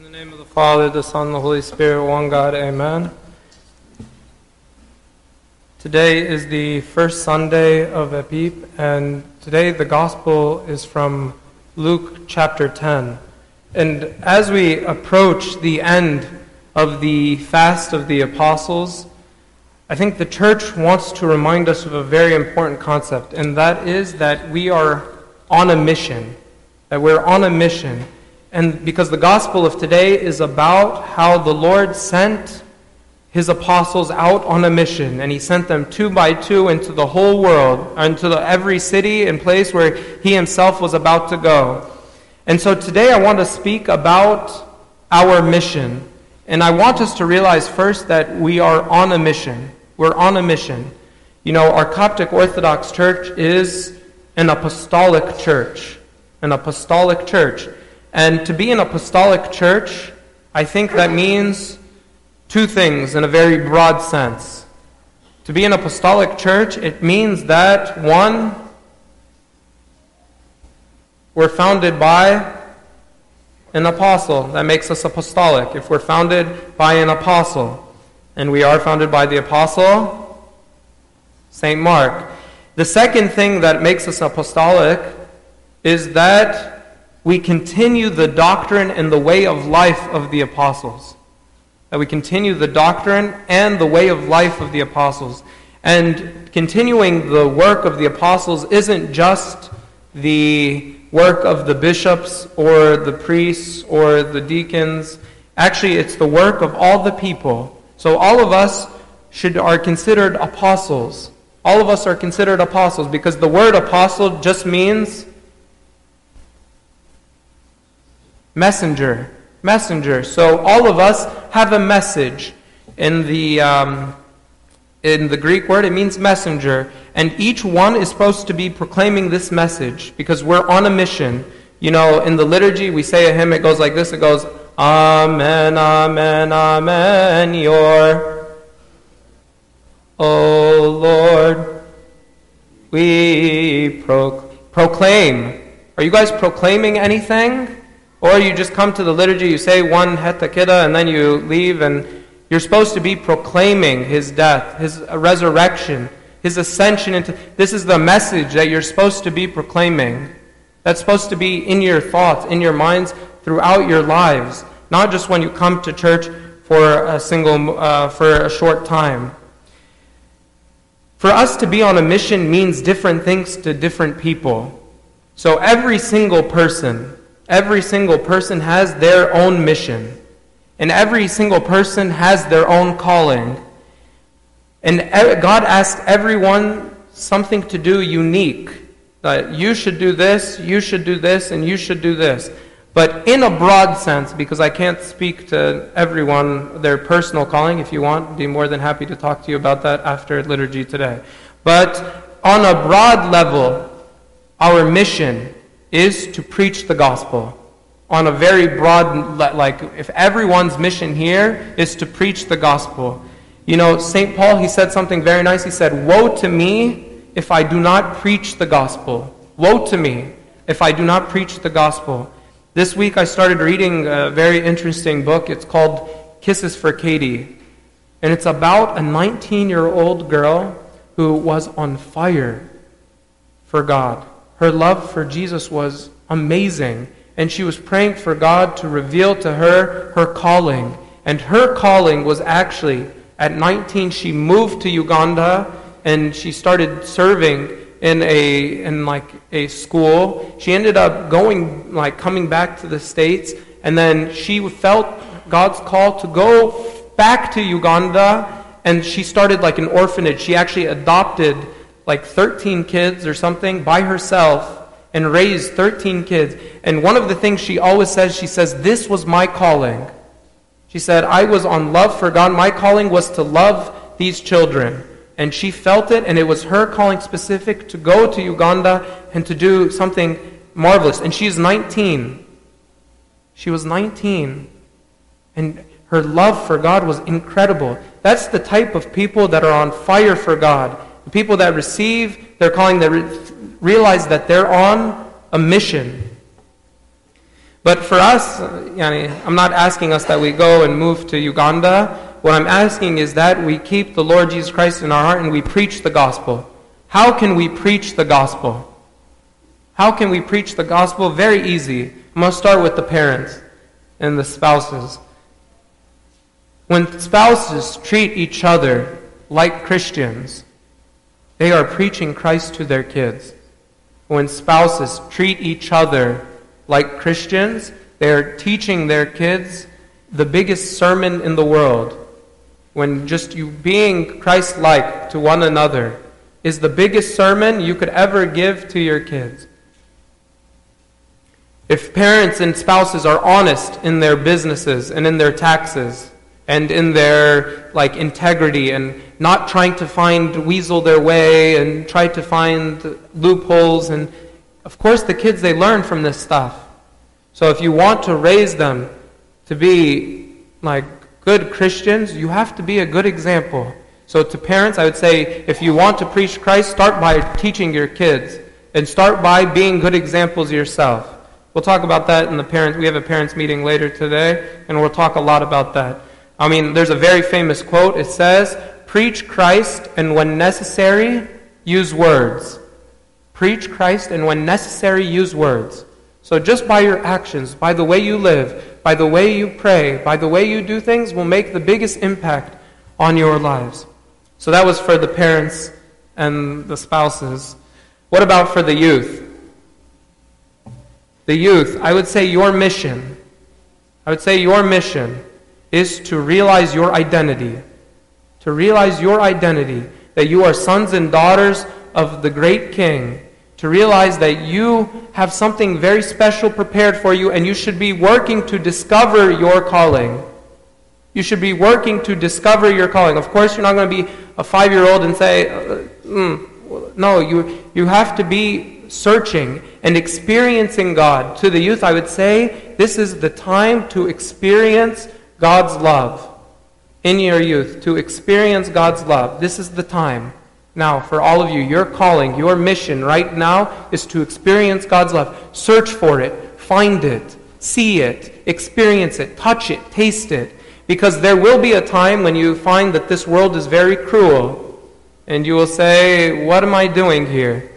In the name of the Father, the Son, the Holy Spirit, one God, amen. Today is the first Sunday of Epip, and today the Gospel is from Luke chapter 10. And as we approach the end of the fast of the apostles, I think the church wants to remind us of a very important concept, and that is that we are on a mission. That we're on a mission. And because the gospel of today is about how the Lord sent his apostles out on a mission, and he sent them two by two into the whole world, into the, every city and place where he himself was about to go. And so today I want to speak about our mission. And I want us to realize first that we are on a mission. We're on a mission. You know, our Coptic Orthodox Church is an apostolic church. An apostolic church. And to be an apostolic church, I think that means two things in a very broad sense. To be an apostolic church, it means that, one, we're founded by an apostle. That makes us apostolic. If we're founded by an apostle, and we are founded by the apostle, St. Mark. The second thing that makes us apostolic is that we continue the doctrine and the way of life of the apostles. That we continue the doctrine and the way of life of the apostles. And continuing the work of the apostles isn't just the work of the bishops or the priests or the deacons. Actually, it's the work of all the people. So all of us should, are considered apostles. All of us are considered apostles because the word apostle just means messenger. Messenger. So all of us have a message. In the, um, in the Greek word, it means messenger. And each one is supposed to be proclaiming this message because we're on a mission. You know, in the liturgy, we say a hymn, it goes like this it goes, Amen, Amen, Amen, your. O Lord, we pro- proclaim. Are you guys proclaiming anything? Or you just come to the liturgy, you say one hetakida, and then you leave, and you're supposed to be proclaiming his death, his resurrection, his ascension into. This is the message that you're supposed to be proclaiming. That's supposed to be in your thoughts, in your minds, throughout your lives, not just when you come to church for a single, uh, for a short time. For us to be on a mission means different things to different people. So every single person, every single person has their own mission. And every single person has their own calling. And God asked everyone something to do unique. That you should do this, you should do this, and you should do this. But in a broad sense, because I can't speak to everyone their personal calling, if you want, I'd be more than happy to talk to you about that after liturgy today. But on a broad level, our mission is to preach the gospel. On a very broad, like, if everyone's mission here is to preach the gospel. You know, St. Paul, he said something very nice. He said, Woe to me if I do not preach the gospel. Woe to me if I do not preach the gospel. This week I started reading a very interesting book. It's called Kisses for Katie. And it's about a 19 year old girl who was on fire for God. Her love for Jesus was amazing. And she was praying for God to reveal to her her calling. And her calling was actually, at 19, she moved to Uganda and she started serving in a in like a school. She ended up going like coming back to the states, and then she felt God's call to go back to Uganda, and she started like an orphanage. She actually adopted like 13 kids or something by herself and raised 13 kids. And one of the things she always says, she says, "This was my calling." She said, "I was on love for God. My calling was to love these children." and she felt it, and it was her calling specific to go to Uganda and to do something marvelous. And she's 19. She was 19. And her love for God was incredible. That's the type of people that are on fire for God. The people that receive their calling, that re- realize that they're on a mission. But for us, I'm not asking us that we go and move to Uganda. What I'm asking is that we keep the Lord Jesus Christ in our heart and we preach the gospel. How can we preach the gospel? How can we preach the gospel? Very easy. I'm start with the parents and the spouses. When spouses treat each other like Christians, they are preaching Christ to their kids. When spouses treat each other like Christians, they are teaching their kids the biggest sermon in the world. When just you being Christ like to one another is the biggest sermon you could ever give to your kids. If parents and spouses are honest in their businesses and in their taxes and in their like integrity and not trying to find weasel their way and try to find loopholes and of course the kids they learn from this stuff. So if you want to raise them to be like good Christians, you have to be a good example. So to parents, I would say if you want to preach Christ, start by teaching your kids and start by being good examples yourself. We'll talk about that in the parents. We have a parents meeting later today, and we'll talk a lot about that. I mean, there's a very famous quote. It says, "Preach Christ, and when necessary, use words." Preach Christ, and when necessary, use words. So just by your actions, by the way you live, by the way you pray, by the way you do things, will make the biggest impact on your lives. So that was for the parents and the spouses. What about for the youth? the youth, I would say your mission, I would say your mission is to realize your identity. To realize your identity, that you are sons and daughters of the great King. To realize that you have something very special prepared for you and you should be working to discover your calling. You should be working to discover your calling. Of course, you're not going to be a five year old and say, uh, mm. no, you, you have to be searching and experiencing God. To the youth, I would say this is the time to experience God's love in your youth, to experience God's love. This is the time. Now, for all of you, your calling, your mission right now is to experience God's love. Search for it, find it, see it, experience it, touch it, taste it. Because there will be a time when you find that this world is very cruel. And you will say, What am I doing here?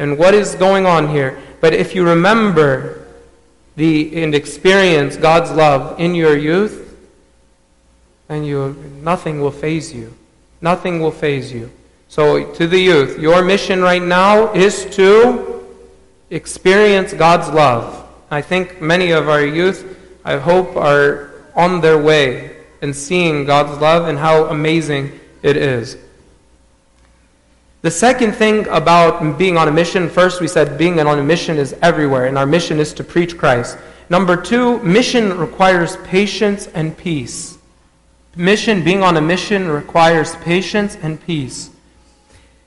and what is going on here. But if you remember the, and experience God's love in your youth, then you, nothing will phase you. Nothing will phase you. So, to the youth, your mission right now is to experience God's love. I think many of our youth, I hope, are on their way in seeing God's love and how amazing it is. The second thing about being on a mission, first we said being on a mission is everywhere, and our mission is to preach Christ. Number two, mission requires patience and peace. Mission, being on a mission, requires patience and peace.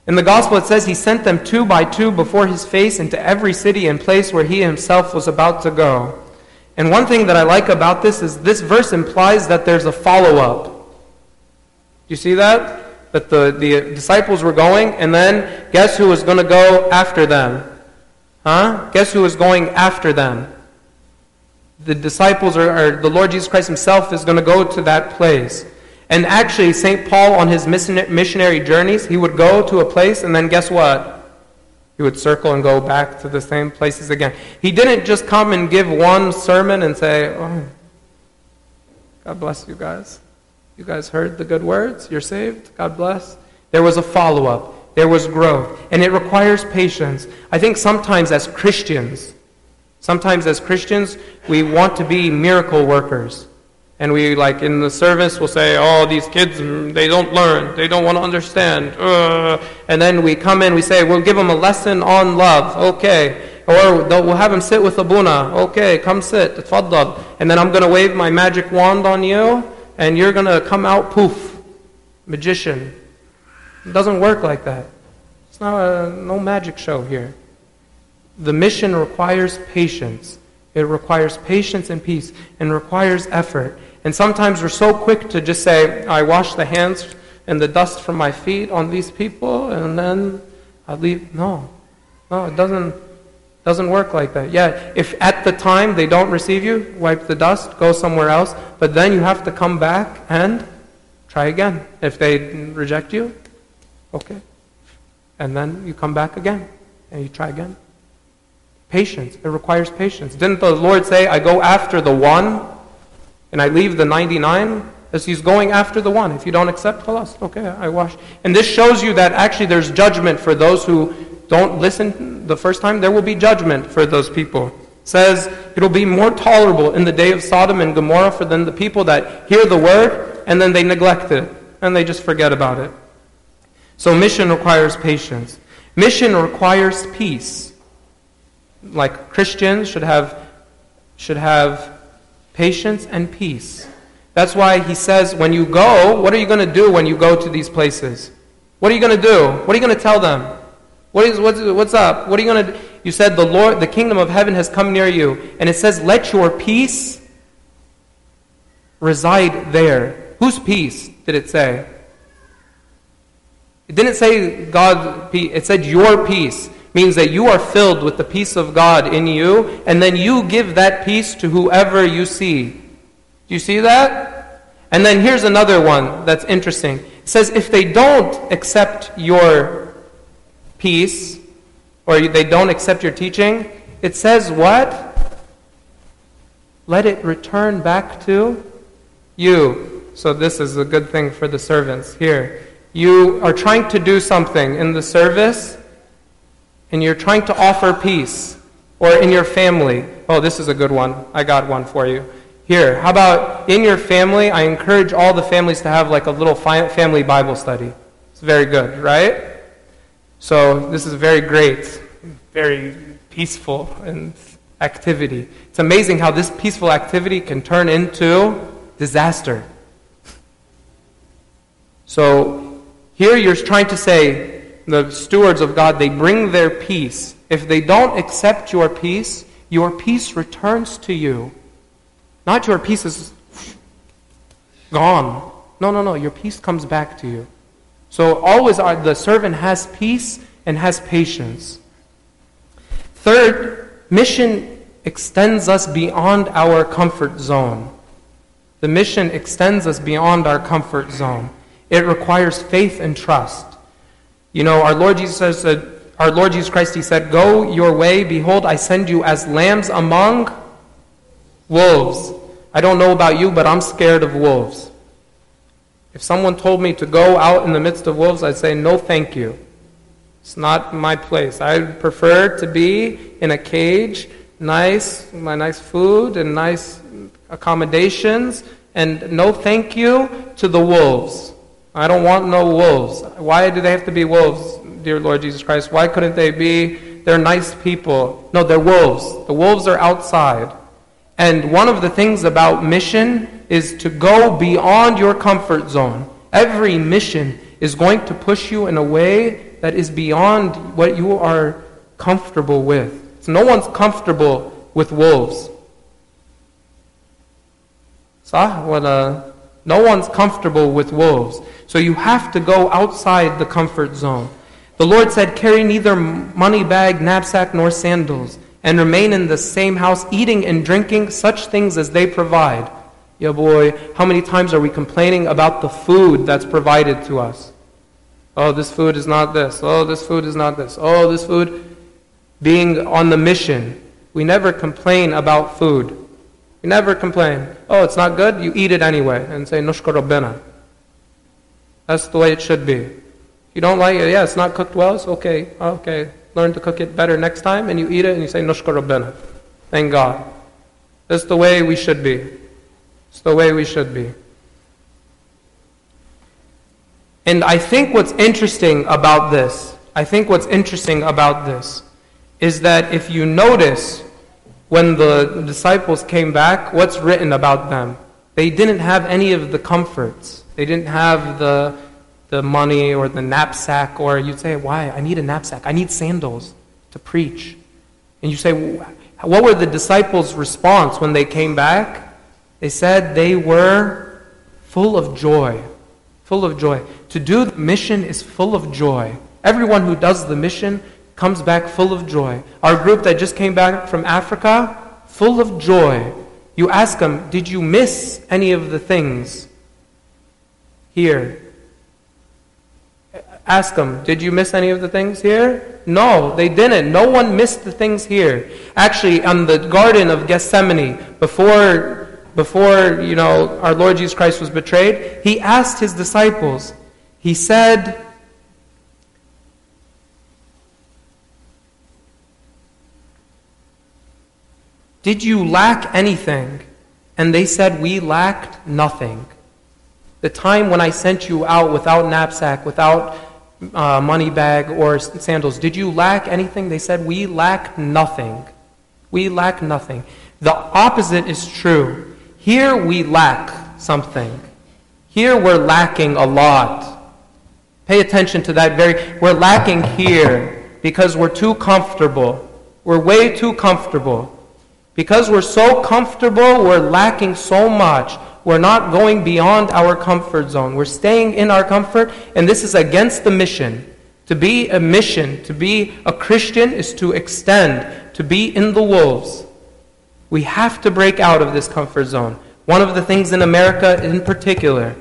In the gospel, it says he sent them two by two before his face into every city and place where he himself was about to go. And one thing that I like about this is this verse implies that there's a follow up. Do you see that? that the, the disciples were going, and then guess who was going to go after them? Huh? Guess who was going after them? The disciples, or, or the Lord Jesus Christ himself, is going to go to that place. And actually, St. Paul, on his missionary journeys, he would go to a place, and then guess what? He would circle and go back to the same places again. He didn't just come and give one sermon and say, Oh, God bless you guys. You guys heard the good words? You're saved? God bless. There was a follow up, there was growth, and it requires patience. I think sometimes as Christians, sometimes as Christians, we want to be miracle workers. And we, like in the service, will say, Oh, these kids, they don't learn. They don't want to understand. And then we come in, we say, We'll give them a lesson on love. Okay. Or we'll have them sit with Abuna. Okay, come sit. Tfaddal. And then I'm going to wave my magic wand on you and you're going to come out poof, magician. It doesn't work like that. It's not a, no magic show here. The mission requires patience. It requires patience and peace and requires effort. And sometimes we're so quick to just say, I wash the hands and the dust from my feet on these people and then I leave. No. No, it doesn't Doesn't work like that. Yeah, if at the time they don't receive you, wipe the dust, go somewhere else, but then you have to come back and try again. If they reject you, okay. And then you come back again and you try again. Patience. It requires patience. Didn't the Lord say, I go after the one and I leave the 99? As he's going after the one. If you don't accept, khalas, okay, I wash. And this shows you that actually there's judgment for those who don't listen the first time. There will be judgment for those people. It says it'll be more tolerable in the day of Sodom and Gomorrah for than the people that hear the word and then they neglect it and they just forget about it. So mission requires patience. Mission requires peace. Like Christians should have should have patience and peace. That's why he says, when you go, what are you going to do when you go to these places? What are you going to do? What are you going to tell them? What is, what's, what's up? What are you going to? You said, the Lord, the kingdom of heaven has come near you. And it says, let your peace reside there. Whose peace did it say? It didn't say God peace. It said your peace. Means that you are filled with the peace of God in you, and then you give that peace to whoever you see. Do you see that? And then here's another one that's interesting. It says, if they don't accept your peace, or they don't accept your teaching, it says what? Let it return back to you. So this is a good thing for the servants here. You are trying to do something in the service, and you're trying to offer peace, or in your family. Oh, this is a good one. I got one for you. Here, how about in your family? I encourage all the families to have like a little family Bible study. It's very good, right? So this is very great, very peaceful and activity. It's amazing how this peaceful activity can turn into disaster. So here you're trying to say the stewards of God, they bring their peace. If they don't accept your peace, your peace returns to you. Not your peace is gone. No, no, no. Your peace comes back to you. So always our, the servant has peace and has patience. Third, mission extends us beyond our comfort zone. The mission extends us beyond our comfort zone. It requires faith and trust. You know, our Lord Jesus says that our Lord Jesus Christ, He said, Go your way, behold, I send you as lambs among Wolves. I don't know about you, but I'm scared of wolves. If someone told me to go out in the midst of wolves, I'd say, no, thank you. It's not my place. I prefer to be in a cage, nice, my nice food and nice accommodations, and no thank you to the wolves. I don't want no wolves. Why do they have to be wolves, dear Lord Jesus Christ? Why couldn't they be? They're nice people. No, they're wolves. The wolves are outside. And one of the things about mission is to go beyond your comfort zone. Every mission is going to push you in a way that is beyond what you are comfortable with. So no one's comfortable with wolves. صح uh, no one's comfortable with wolves. So you have to go outside the comfort zone. The Lord said, Carry neither money bag, knapsack, nor sandals and remain in the same house, eating and drinking such things as they provide. Yeah, boy, how many times are we complaining about the food that's provided to us? Oh, this food is not this. Oh, this food is not this. Oh, this food. Being on the mission, we never complain about food. We never complain. Oh, it's not good? You eat it anyway and say, Nushka Rabbina. That's the way it should be. You don't like it, yeah, it's not cooked well, it's okay. Okay, learn to cook it better next time, and you eat it and you say, Nushka Rabbana. Thank God. That's the way we should be. It's the way we should be. And I think what's interesting about this, I think what's interesting about this is that if you notice when the disciples came back, what's written about them? They didn't have any of the comforts. They didn't have the the money or the knapsack, or you'd say, Why? I need a knapsack. I need sandals to preach. And you say, What were the disciples' response when they came back? They said they were full of joy. Full of joy. To do the mission is full of joy. Everyone who does the mission comes back full of joy. Our group that just came back from Africa, full of joy. You ask them, Did you miss any of the things here? Ask them, Did you miss any of the things here? No, they didn't. No one missed the things here. Actually, on the Garden of Gethsemane, before, before you know, our Lord Jesus Christ was betrayed, he asked his disciples, He said, Did you lack anything? And they said, We lacked nothing. The time when I sent you out without knapsack, without uh, money bag or sandals, did you lack anything? They said, We lack nothing. We lack nothing. The opposite is true. Here we lack something. Here we're lacking a lot. Pay attention to that very. We're lacking here because we're too comfortable. We're way too comfortable. Because we're so comfortable, we're lacking so much. We're not going beyond our comfort zone. We're staying in our comfort, and this is against the mission. To be a mission, to be a Christian, is to extend, to be in the wolves. We have to break out of this comfort zone. One of the things in America in particular,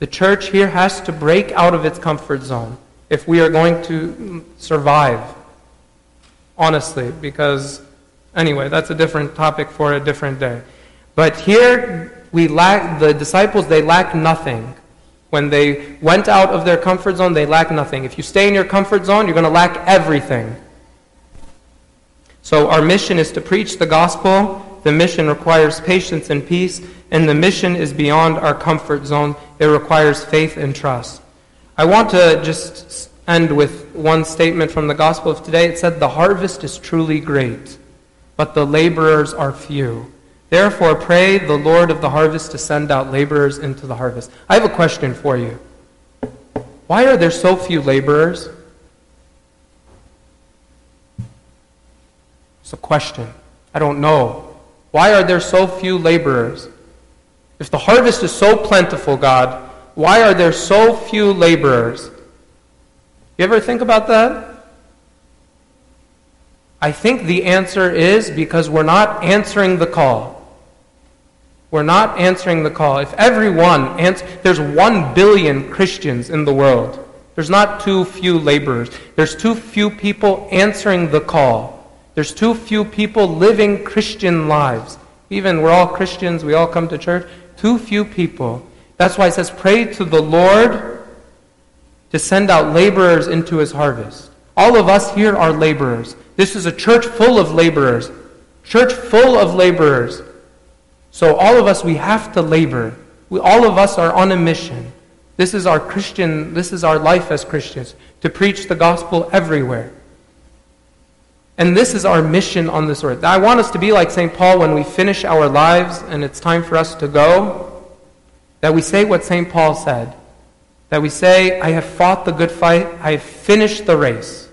the church here has to break out of its comfort zone if we are going to survive. Honestly, because Anyway, that's a different topic for a different day. But here we lack the disciples they lack nothing. When they went out of their comfort zone, they lack nothing. If you stay in your comfort zone, you're going to lack everything. So our mission is to preach the gospel. The mission requires patience and peace, and the mission is beyond our comfort zone. It requires faith and trust. I want to just end with one statement from the gospel of today. It said, The harvest is truly great but the laborers are few. Therefore, pray the Lord of the harvest to send out laborers into the harvest. I have a question for you. Why are there so few laborers? It's a question. I don't know. Why are there so few laborers? If the harvest is so plentiful, God, why are there so few laborers? You ever think about that? I think the answer is because we're not answering the call. We're not answering the call. If everyone, ans- there's one billion Christians in the world. There's not too few laborers. There's too few people answering the call. There's too few people living Christian lives. Even we're all Christians, we all come to church. Too few people. That's why it says, pray to the Lord to send out laborers into his harvest. All of us here are laborers. This is a church full of laborers. Church full of laborers. So all of us, we have to labor. We, all of us are on a mission. This is our Christian, this is our life as Christians, to preach the gospel everywhere. And this is our mission on this earth. I want us to be like St. Paul when we finish our lives and it's time for us to go, that we say what St. Paul said. That we say, I have fought the good fight, I have finished the race.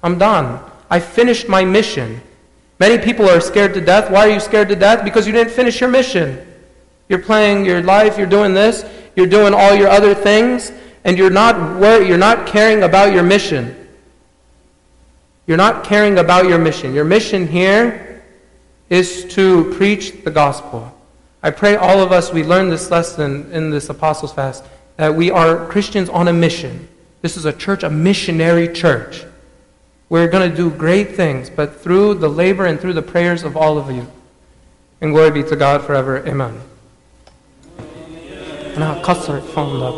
I'm done. I finished my mission. Many people are scared to death. Why are you scared to death? Because you didn't finish your mission. You're playing your life, you're doing this, you're doing all your other things, and you're not, you're not caring about your mission. You're not caring about your mission. Your mission here is to preach the gospel. I pray all of us, we learn this lesson in this Apostles' Fast, that we are Christians on a mission. This is a church, a missionary church. We're going to do great things, but through the labor and through the prayers of all of you. And glory be to God forever. Amen. أنا هكسر الفون ده